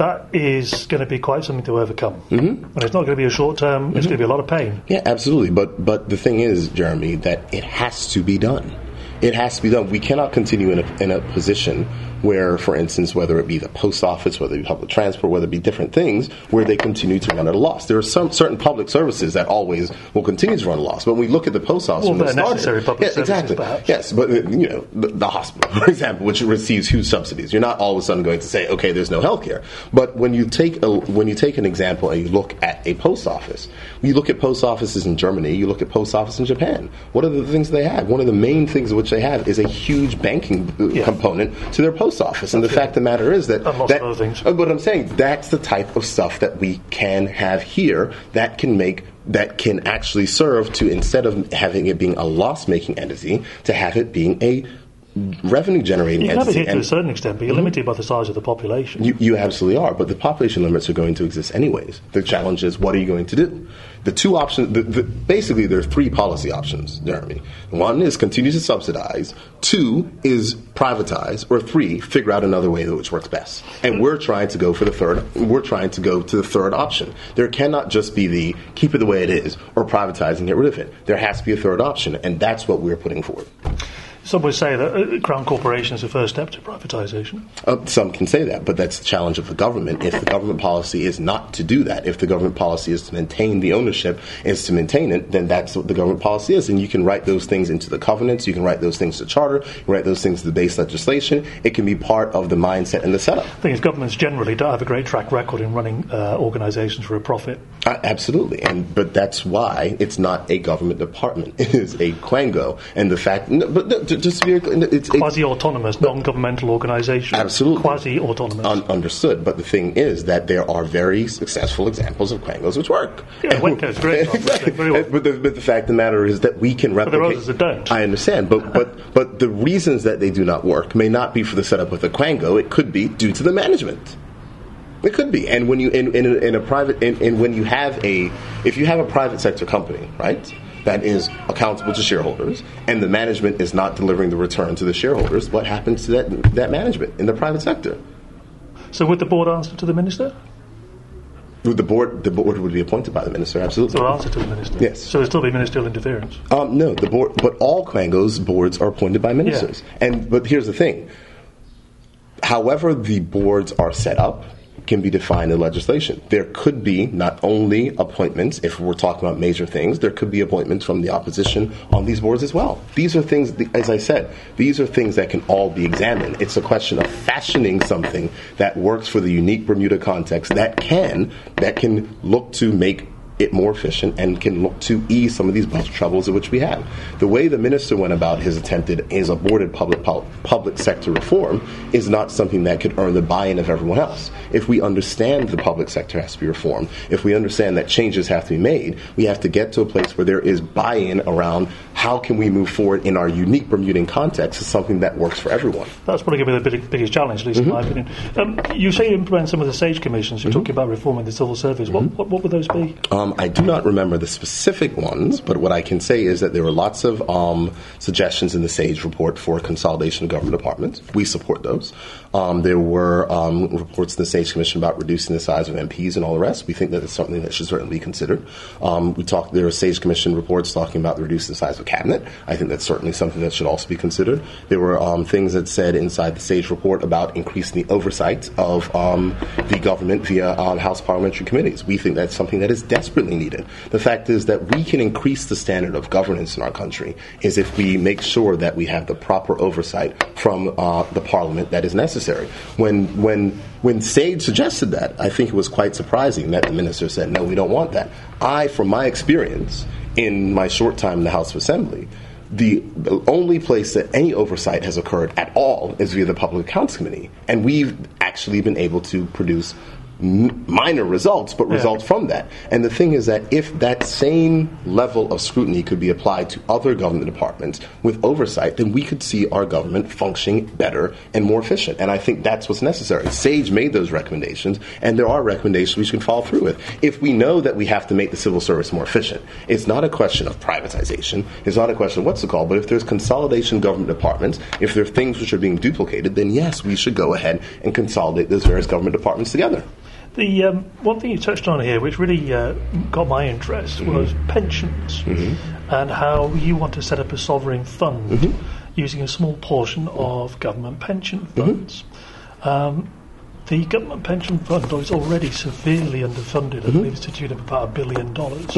That is going to be quite something to overcome. Mm-hmm. And it's not going to be a short term, it's going to be a lot of pain. Yeah, absolutely. But but the thing is, Jeremy, that it has to be done. It has to be done. We cannot continue in a, in a position where, for instance, whether it be the post office, whether it be public transport, whether it be different things, where they continue to run at a loss. There are some certain public services that always will continue to run at a loss. But when we look at the post office, Well, when they're started- necessary public yeah, services, exactly. perhaps. Yes, but uh, you know, the, the hospital, (laughs) for example, which receives huge subsidies, you're not all of a sudden going to say, okay, there's no health care. But when you take a, when you take an example and you look at a post office, you look at post offices in Germany, you look at post office in Japan. What are the things they have? One of the main things which they have is a huge banking uh, Yeah. component to their post office. And the fact of the matter is that, And that other things. uh, But I'm saying that's the type of stuff that we can have here that can make that can actually serve to instead of having it being a loss making entity to have it being a revenue generating You can have it entity. to a certain extent, but you're limited by the size of the population. you, you absolutely are, but the population limits are going to exist anyways. The challenge is what are you going to do? The two options, the, the, basically, there are three policy options, Jeremy. One is continue to subsidize. Two is privatize. Or three, figure out another way which works best. And we're trying to go for the third. We're trying to go to the third option. There cannot just be the keep it the way it is or privatize and get rid of it. There has to be a third option, and that's what we're putting forward. Some would say that uh, Crown Corporation is the first step to privatisation. Uh, some can say that, but that's the challenge of the government. If the government policy is not to do that, if the government policy is to maintain the ownership, is to maintain it, then that's what the government policy is. And you can write those things into the covenants, you can write those things to charter, you can write those things to the base legislation. It can be part of the mindset and the setup. The thing is, governments generally don't have a great track record in running uh, organisations for a profit. Uh, absolutely, and but that's why it's not a government department. (laughs) It is a quango, and the fact. But ju- just clear, it's, it's Quasi-autonomous, non-governmental organisation. Absolutely. Quasi-autonomous. Un- understood. But the thing is that there are very successful examples of quangos which work. Yeah, Wedco's a great (laughs) exactly. very well. But the, but the fact of the matter is that we can replicate. there are others that don't. I understand, but but but the reasons that they do not work may not be for the setup of the quango. It could be due to the management. It could be, and when you in, in, a, in a private, in when you have a, if you have a private sector company, right, that is accountable to shareholders, and the management is not delivering the return to the shareholders, what happens to that that management in the private sector? so would the board answer to the minister? Would The board, the board would be appointed by the minister, absolutely. Or answer to the minister? Yes. So there'd still be ministerial interference. Um, no, the board, but all Quangos boards are appointed by ministers. And but here's the thing: however the boards are set up, can be defined in legislation. There could be not only appointments, if we're talking about major things, there could be appointments from the opposition on these boards as well. These are things, as I said, these are things that can all be examined. It's a question of fashioning something that works for the unique Bermuda context that can, that can look to make it more efficient and can look to ease some of these troubles in which we have. The way the minister went about his attempted, his aborted public public sector reform is not something that could earn the buy-in of everyone else. If we understand the public sector has to be reformed, if we understand that changes have to be made, we have to get to a place where there is buy-in around how can we move forward in our unique Bermudan context to something that works for everyone. That's probably going to be the biggest challenge, at least mm-hmm. in my mm-hmm. opinion. Um, you say you implement some of the SAGE commissions. You're mm-hmm. talking about reforming the civil service. Mm-hmm. What, what, what, would those be? Um, um, I do not remember the specific ones, but what I can say is that there were lots of um, suggestions in the SAGE report for consolidation of government departments. We support those. Um, there were um, reports in the SAGE Commission about reducing the size of MPs and all the rest. We think that it's something that should certainly be considered. Um, we talked. There are SAGE Commission reports talking about reducing the size of cabinet. I think that's certainly something that should also be considered. There were um, things that said inside the SAGE report about increasing the oversight of um, the government via um, House parliamentary committees. We think that's something that is desperately needed. The fact is that we can increase the standard of governance in our country is if we make sure that we have the proper oversight from uh, the parliament that is necessary necessary. When when when Sage suggested that, I think it was quite surprising that the minister said, "No, we don't want that." I, from my experience in my short time in the House of Assembly, the only place that any oversight has occurred at all is via the Public Accounts Committee, and we've actually been able to produce minor results, but yeah. results from that. And the thing is that if that same level of scrutiny could be applied to other government departments with oversight, then we could see our government functioning better and more efficient. And I think that's what's necessary. SAGE made those recommendations, and there are recommendations we can follow through with. If we know that we have to make the civil service more efficient, it's not a question of privatization. It's not a question of what's it called, but if there's consolidation government departments, if there are things which are being duplicated, then yes, we should go ahead and consolidate those various government departments together. The um, one thing you touched on here, which really uh, got my interest, mm-hmm. was pensions mm-hmm. and how you want to set up a sovereign fund mm-hmm. using a small portion of government pension mm-hmm. funds. Um, the government pension fund is already severely underfunded. I mm-hmm. believe it's to the tune of about a billion dollars.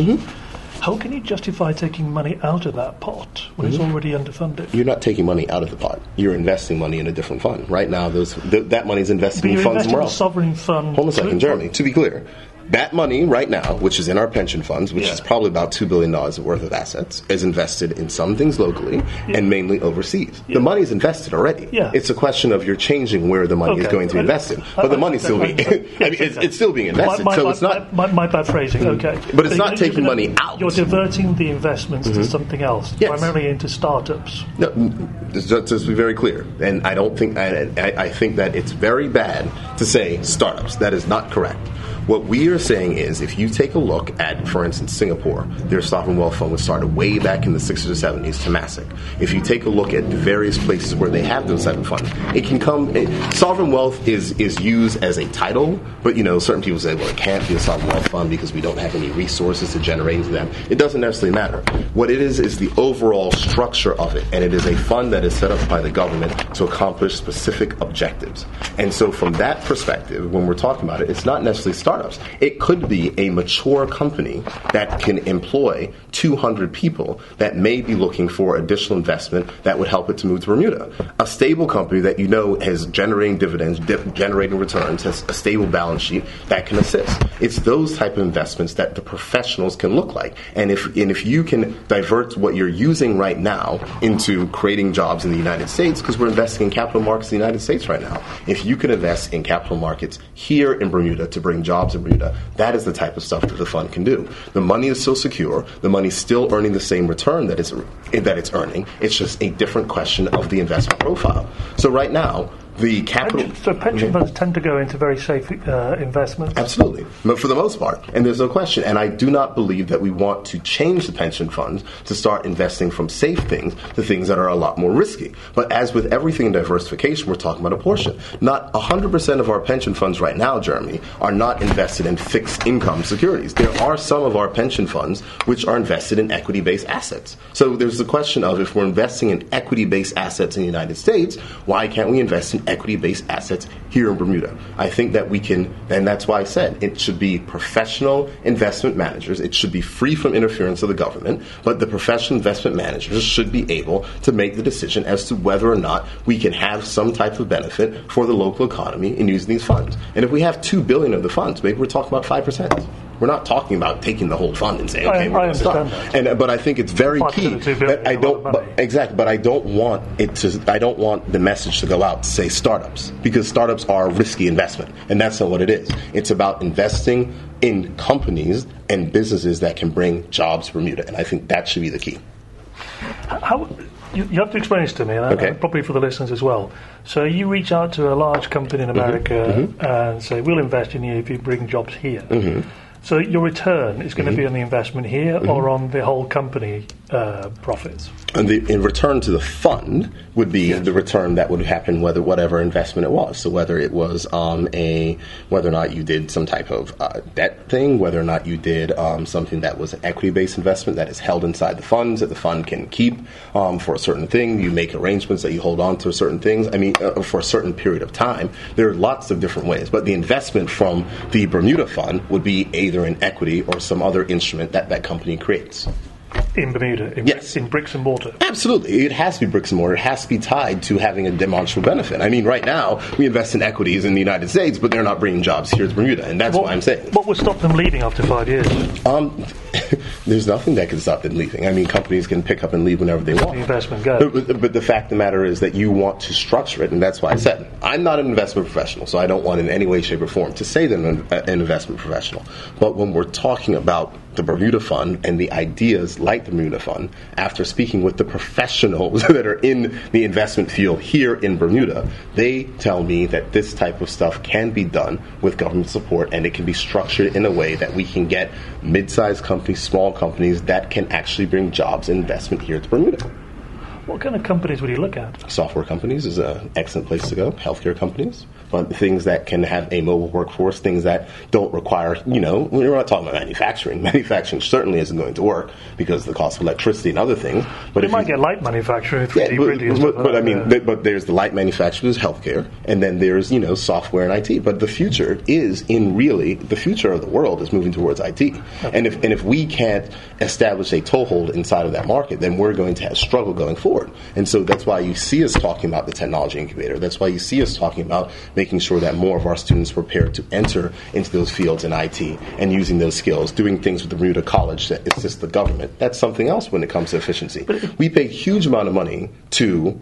How can you justify taking money out of that pot when mm-hmm. it's already underfunded? You're not taking money out of the pot. You're investing money in a different fund. Right now, those th- that money is invested but in funds somewhere else. sovereign fund. Hold on a second, Jeremy. To be clear, that money right now, which is in our pension funds, which yeah. is probably about $2 billion worth of assets, is invested in some things locally yeah. and mainly overseas. Yeah. The money is invested already. Yeah. It's a question of you're changing where the money okay. is going to be invested. But the money's still being, (laughs) I mean, it's, it's, still being invested. My, my, so it's not. My, my, bad phrasing, okay. But it's so not taking money out. You're diverting the investments mm-hmm. to something else, yes. primarily into startups. No, just, just to be very clear. And I don't think, I, I, I think that it's very bad to say startups. That is not correct. What we are saying is if you take a look at, for instance, Singapore, their sovereign wealth fund was started way back in the 60s or 70s, Temasek. If you take a look at the various places where they have those type of funds, it can come, it, sovereign wealth is, is used as a title, but you know, certain people say, well, it can't be a sovereign wealth fund because we don't have any resources to generate into them. It doesn't necessarily matter. What it is is the overall structure of it, and it is a fund that is set up by the government to accomplish specific objectives. And so from that perspective, when we're talking about it, it's not necessarily startups. It could be a mature company that can employ 200 people that may be looking for additional investment that would help it to move to Bermuda. A stable company that you know has generating dividends, di- generating returns, has a stable balance sheet that can assist. It's those type of investments that the professionals can look like. And if and if you can divert what you're using right now into creating jobs in the United States, because we're investing in capital markets in the United States right now. If you can invest in capital markets here in Bermuda to bring jobs jobs in Bermuda. That is the type of stuff that the fund can do. The money is still secure. The money's still earning the same return that it's, that it's earning. It's just a different question of the investment profile. So right now, the capital. so pension funds tend to go into very safe uh, investments. Absolutely, but for the most part, and there's no question. And I do not believe that we want to change the pension funds to start investing from safe things to things that are a lot more risky. But as with everything in diversification, we're talking about a portion. Not 100% of our pension funds right now, Jeremy, are not invested in fixed income securities. There are some of our pension funds which are invested in equity-based assets. So there's the question of if we're investing in equity-based assets in the United States, why can't we invest in equity based assets here in Bermuda. I think that we can, and that's why I said it should be professional investment managers. It should be free from interference of the government, but the professional investment managers should be able to make the decision as to whether or not we can have some type of benefit for the local economy in using these funds. And if we have two billion of the funds, maybe we're talking about five percent. We're not talking about taking the whole fund and saying, okay, I, we're going to start. that. And but I think it's very 5% key of two billion that I is a lot don't but, exactly, but I don't want it to. I don't want the message to go out to say startups because startups are a risky investment, and that's not what it is. It's about investing in companies and businesses that can bring jobs to Bermuda, and I think that should be the key. How, you, you have to explain this to me, and I- Okay. probably for the listeners as well. So you reach out to a large company in Mm-hmm. America and say, "We'll invest in you if you bring jobs here." Mm-hmm. So your return is going to be mm-hmm. on the investment here or mm-hmm. on the whole company uh, profits. And the, in return to the fund would be the return that would happen whether whatever investment it was. So whether it was um, a whether or not you did some type of uh, debt thing, whether or not you did um, something that was an equity-based investment that is held inside the funds that the fund can keep um, for a certain thing. You make arrangements that you hold on to certain things. I mean, uh, for a certain period of time. There are lots of different ways, but the investment from the Bermuda fund would be either in equity or some other instrument that that company creates. In Bermuda, in, Yes. in bricks and mortar. Absolutely. It has to be bricks and mortar. It has to be tied to having a demonstrable benefit. I mean, right now, we invest in equities in the United States, but they're not bringing jobs here to Bermuda, and that's What, why I'm saying. what would stop them leaving after five years? Um, (laughs) there's nothing that can stop them leaving. I mean, companies can pick up and leave whenever they want. The investment go. But, but- the fact of the matter is that you want to structure it, and that's why I said I'm not an investment professional, so I don't want in any way, shape, or form to say that I'm an, an investment professional. But when we're talking about the Bermuda Fund and the ideas like the Bermuda Fund, after speaking with the professionals (laughs) that are in the investment field here in Bermuda, they tell me that this type of stuff can be done with government support and it can be structured in a way that we can get mid-sized companies, small companies that can actually bring jobs and investment here to Bermuda. What kind of companies would you look at? Software companies is an excellent place to go. Healthcare companies, but things that can have a mobile workforce, things that don't require, you know, we're not talking about manufacturing. (laughs) Manufacturing certainly isn't going to work because of the cost of electricity and other things. But You might you, get light manufacturing, 3D yeah, but, and but, but I mean, yeah. th- but there's the light manufacturing, manufacturers, healthcare, and then there's you know software and IT. But the future is in really the future of the world is moving towards IT. And if and if we can't establish a toehold inside of that market, then we're going to have struggle going forward. And so that's why you see us talking about the technology incubator. That's why you see us talking about making sure that more of our students are prepared to enter into those fields in IT and using those skills, doing things with the Bermuda College that assist the government. That's something else when it comes to efficiency. We pay huge amount of money to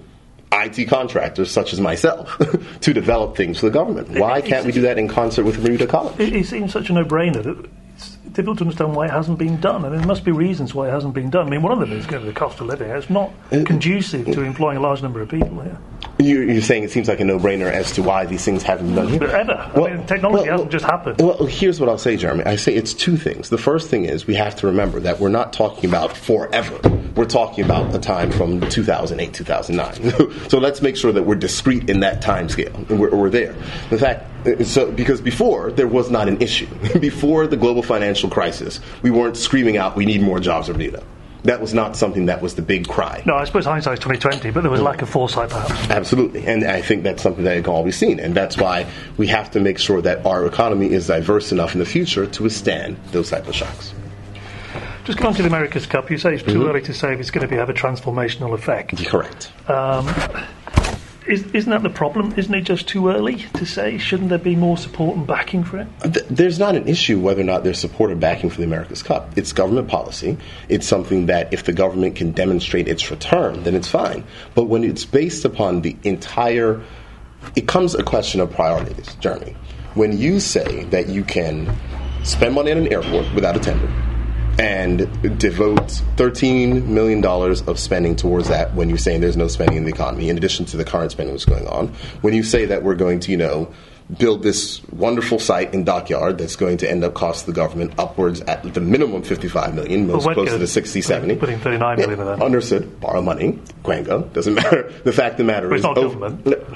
IT contractors such as myself (laughs) to develop things for the government. Why can't we do that in concert with Bermuda College? It, it seems such a no-brainer that it's difficult to understand why it hasn't been done. I mean, there must be reasons why it hasn't been done. I mean, one of them is going to be the cost of living. It's not Uh, conducive to employing a large number of people here. You- You're saying it seems like a no-brainer as to why these things haven't been done here. Ever. I mean, technology hasn't just happened. Well, here's what I'll say, Jeremy. I say it's two things. The first thing is we have to remember that we're not talking about forever. We're talking about a time from 2008, 2009. (laughs) so let's make sure that we're discrete in that time scale, we're, we're there. In fact, uh, so because before there was not an issue. (laughs) before the global financial crisis, we weren't screaming out, "We need more jobs in Bermuda." That was not something that was the big cry. No, I suppose hindsight's 2020, but there was lack of foresight, perhaps. Absolutely, and I think that's something that can all be seen, and that's why we have to make sure that our economy is diverse enough in the future to withstand those type of shocks. Just going on to the America's Cup, you say it's too Mm-hmm. early to say if it's going to be, have a transformational effect. Correct. Is, isn't that the problem? Isn't it just too early to say? Shouldn't there be more support and backing for it? There's not an issue whether or not there's support or backing for the America's Cup. It's government policy. It's something that if the government can demonstrate its return, then it's fine. But when it's based upon the entire, it comes a question of priorities, Jeremy. When you say that you can spend money at an airport without a tender and devote $13 million of spending towards that when you're saying there's no spending in the economy, in addition to the current spending that's going on, when you say that we're going to, you know, build this wonderful site in Dockyard that's going to end up costing the government upwards at the minimum 55 million, most Well, Wedco to 60, 70. putting 39 million of that. Understood. Borrow money. Quango. Doesn't (laughs) matter. The fact of the matter But is it's not ov- government.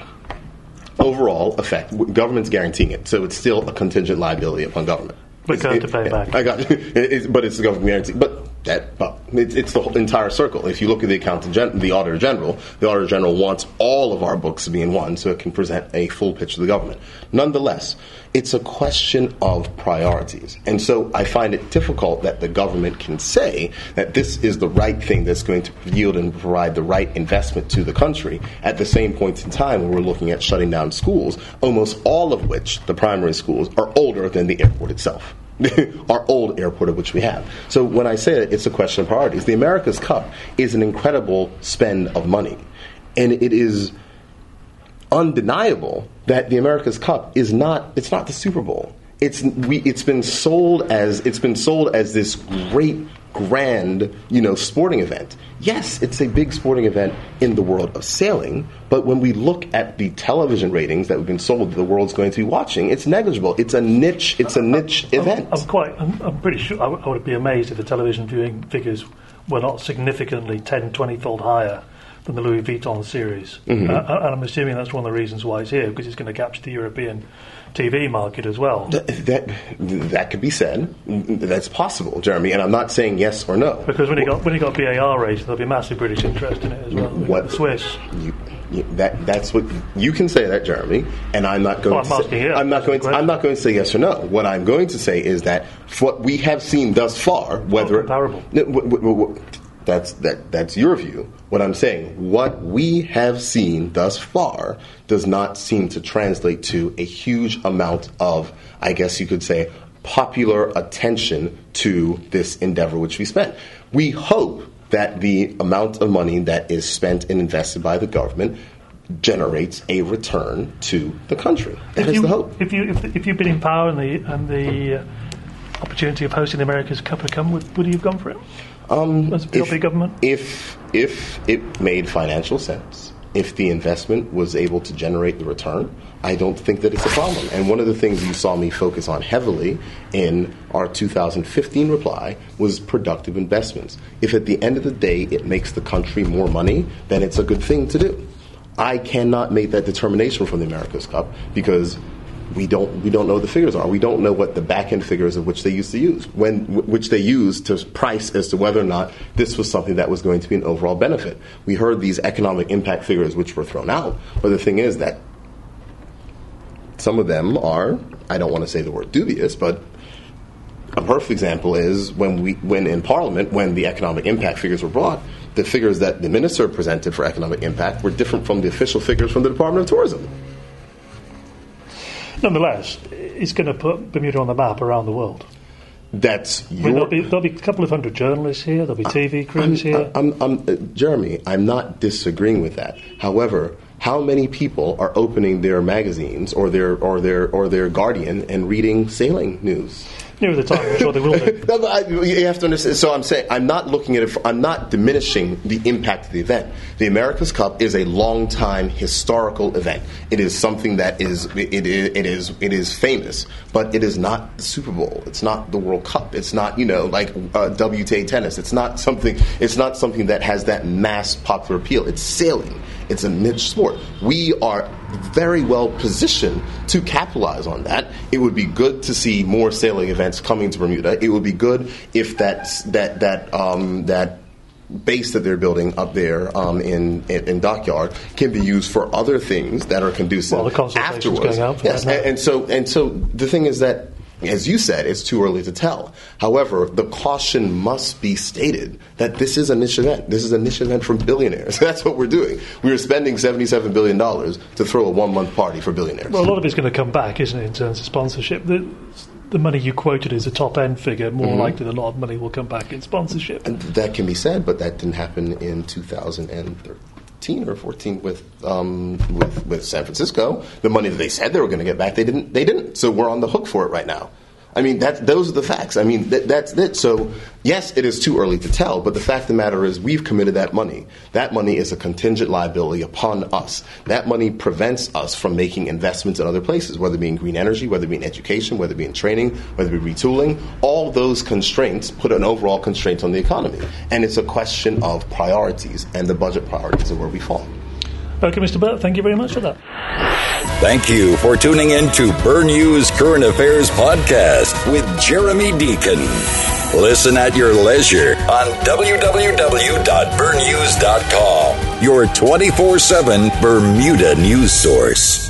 overall effect, government's guaranteeing it, so it's still a contingent liability upon government. It's- going to pay back. I got (laughs) it, it's- but it's the government guarantee. But that, but It's, the entire circle. If you look at the accountant, gen- the auditor general, the auditor general wants all of our books to be in one, so it can present a full picture of the government. Nonetheless, it's a question of priorities, and so I find it difficult that the government can say that this is the right thing that's going to yield and provide the right investment to the country. At the same point in time, when we're looking at shutting down schools, almost all of which the primary schools are older than the airport itself. (laughs) our old airport of which we have. So when I say it, it's a question of priorities. The America's Cup is an incredible spend of money, and it is undeniable that the America's Cup is not. It's not the Super Bowl. It's we. It's been sold as it's been sold as this great grand, you know, sporting event. Yes, it's a big sporting event in the world of sailing, but when we look at the television ratings that have been sold that the world's going to be watching, it's negligible. It's a niche. It's a niche I'm, event. I'm, quite. I'm, I'm pretty sure. I, w- I would be amazed if the television viewing figures were not significantly 10, 20 fold higher than the Louis Vuitton series. Mm-hmm. Uh, and I'm assuming that's one of the reasons why it's here because it's going to capture the European TV market as well. Th- that that could be said. That's possible, Jeremy. And I'm not saying yes or no. Because when you got when you got BAR rated, there'll be massive British interest in it as well. What- Swiss. You, you, that that's what you can say that, Jeremy. And I'm not going. Oh, I'm to say. I'm not going. To, I'm not going to say yes or no. What I'm going to say is that what we have seen thus far, whether comparable. No, w- w- w- that's that. That's your view. What I'm saying, what we have seen thus far, does not seem to translate to a huge amount of, I guess you could say, popular attention to this endeavor which we spent. We hope that the amount of money that is spent and invested by the government generates a return to the country. That If is you, the hope. if you if, if you've been in power and the and the uh, opportunity of hosting the America's Cup had come, would, would you have gone for it? Um, As a PLP government? If if it made financial sense, if the investment was able to generate the return, I don't think that it's a problem. And one of the things you saw me focus on heavily in our 2015 reply was productive investments. If at the end of the day it makes the country more money, then it's a good thing to do. I cannot make that determination from the America's Cup because we don't we don't know the figures are. We don't know what the back end figures of which they used to use when which they used to price as to whether or not this was something that was going to be an overall benefit. We heard these economic impact figures which were thrown out, but the thing is that some of them are I don't want to say the word dubious, but a perfect example is when we when in Parliament when the economic impact figures were brought, the figures that the minister presented for economic impact were different from the official figures from the Department of Tourism. Nonetheless, it's going to put Bermuda on the map around the world. That's I mean, there'll, be, there'll be a couple of hundred journalists here. There'll be TV crews here. I'm, I'm, uh, Jeremy, I'm not disagreeing with that. However, how many people are opening their magazines or their or their or their Guardian and reading sailing news? Near the time, I'm sure they will do. (laughs) No, but I, you have to understand. So I'm saying I'm not looking at it. For, I'm not diminishing the impact of the event. The America's Cup is a long time historical event. It is something that is it, it, it is it is famous, but it is not the Super Bowl. It's not the World Cup. It's not you know like uh, WTA tennis. It's not something. It's not something that has that mass popular appeal. It's sailing. It's a niche sport. We are very well positioned to capitalize on that. It would be good to see more sailing events coming to Bermuda. It would be good if that that that um, that base that they're building up there um, in, in in Dockyard can be used for other things that are conducive Well, the afterwards. going out yes, and, and so and so the thing is that. As you said, it's too early to tell. However, the caution must be stated that this is a niche event. This is a niche event for billionaires. (laughs) That's what we're doing. We are spending $77 billion to throw a one month party for billionaires. Well, a lot of it's going to come back, isn't it, in terms of sponsorship? The, the money you quoted is a top end figure. More mm-hmm. likely than not, money will come back in sponsorship. And that can be said, but that didn't happen in 2013 or 14 with, um, with with San Francisco. The money that they said they were going to get back, they didn't. They didn't. So we're on the hook for it right now. I mean, that, those are the facts. I mean, that, that's it. So, yes, it is too early to tell, but the fact of the matter is we've committed that money. That money is a contingent liability upon us. That money prevents us from making investments in other places, whether it be in green energy, whether it be in education, whether it be in training, whether it be retooling. All those constraints put an overall constraint on the economy. And it's a question of priorities, and the budget priorities are where we fall. Okay, Mr. Burt, thank you very much for that. Thank you for tuning in to Bernews Current Affairs Podcast with Jeremy Deacon. Listen at your leisure on www.bernews.com, your 24 7 Bermuda news source.